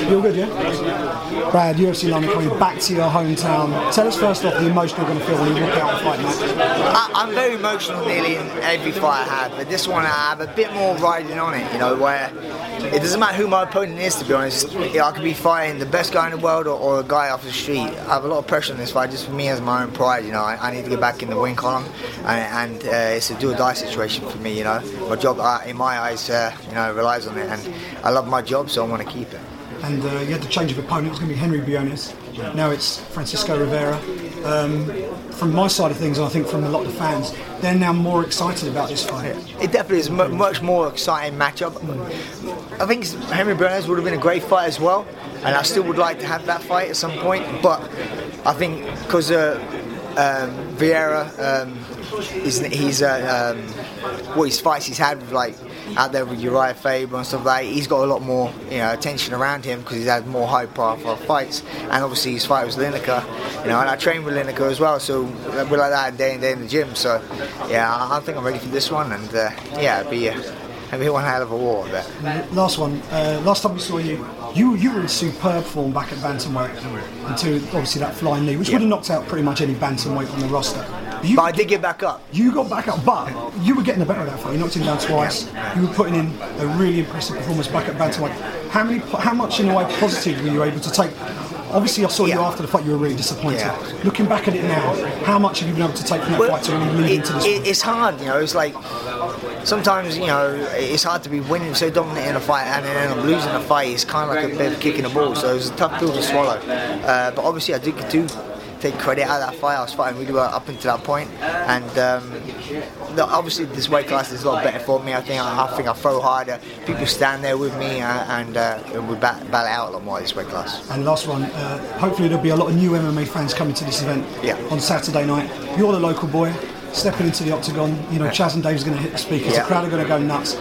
You're good, yeah? Brad, UFC London coming back to your hometown. Tell us first off the emotion you're going to feel when you walk out of fight match. I, I'm very emotional nearly in every fight I have, but this one I have a bit more riding on it, you know, where it doesn't matter who my opponent is, to be honest. I could be fighting the best guy in the world or, or a guy off the street. I have a lot of pressure on this fight just for me as my own pride, you know. I, I need to get back in the win column, and, and uh, it's a do or die situation for me, you know. My job, uh, in my eyes, uh, you know, relies on it, and I love my job, so I want to keep it. And uh, you had the change of opponent. It was going to be Henry Briones. Now it's Francisco Rivera. Um, from my side of things, I think from a lot of the fans, they're now more excited about this fight. It definitely is a much more exciting matchup. I think Henry Briones would have been a great fight as well, and I still would like to have that fight at some point. But I think because uh, um, Rivera, um, is, he's uh, um, what his fights he's had with like out there with Urijah Faber and stuff like that, he's got a lot more you know attention around him because he's had more high profile fights, and obviously his fight was Lineker, you know, and I trained with Lineker as well, so we're like that day and day in the gym. So yeah, I, I think I'm ready for this one, and uh, yeah, it'd be. Uh, it'd be one hell of a war there. Last one. Uh, last time we saw you, you you were in superb form back at bantamweight until obviously that flying knee, which would have knocked out pretty much any bantamweight on the roster. You, But I did get back up. you got back up, but you were getting the better of that fight. You knocked him down twice. You were putting in a really impressive performance back at bantamweight. How many? How much in a way positive were you able to take? Obviously, I saw you after the fight. You were really disappointed. Yeah. Looking back at it now, how much have you been able to take from that Well, fight to really lead it- into this? it- it's hard, you know. It's like sometimes, you know, it's hard to be winning so dominant in a fight and then end up losing a fight. It's kind of like a bit of kicking the ball. So it was a tough pill to swallow. Uh, but obviously, I do, do take credit out of that fight. I was fighting really well up until that point, and um, the, obviously this weight class is a lot better for me. I think I, I think I throw harder. People stand there with me, uh, and uh, we bat, battle out a lot more at this weight class. And last one, uh, hopefully there'll be a lot of new MMA fans coming to this event Yeah. on Saturday night. You're the local boy, stepping into the octagon. You know, Chas and Dave's going to hit the speakers. Yeah. The crowd are going to go nuts.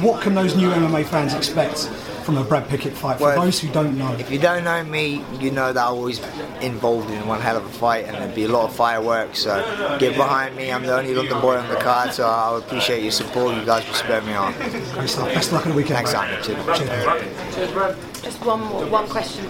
What can those new MMA fans expect from a Brad Pickett fight? For Well, those who don't know, If you don't know me, you know that I'm always involved in one hell of a fight, and there'd be a lot of fireworks. So get behind me. I'm the only London boy on the card, so I would appreciate your support. You guys will spur me on. great stuff. Best of luck on the weekend. Thanks, Brad. Simon. Cheers. Cheers. Just one more, one question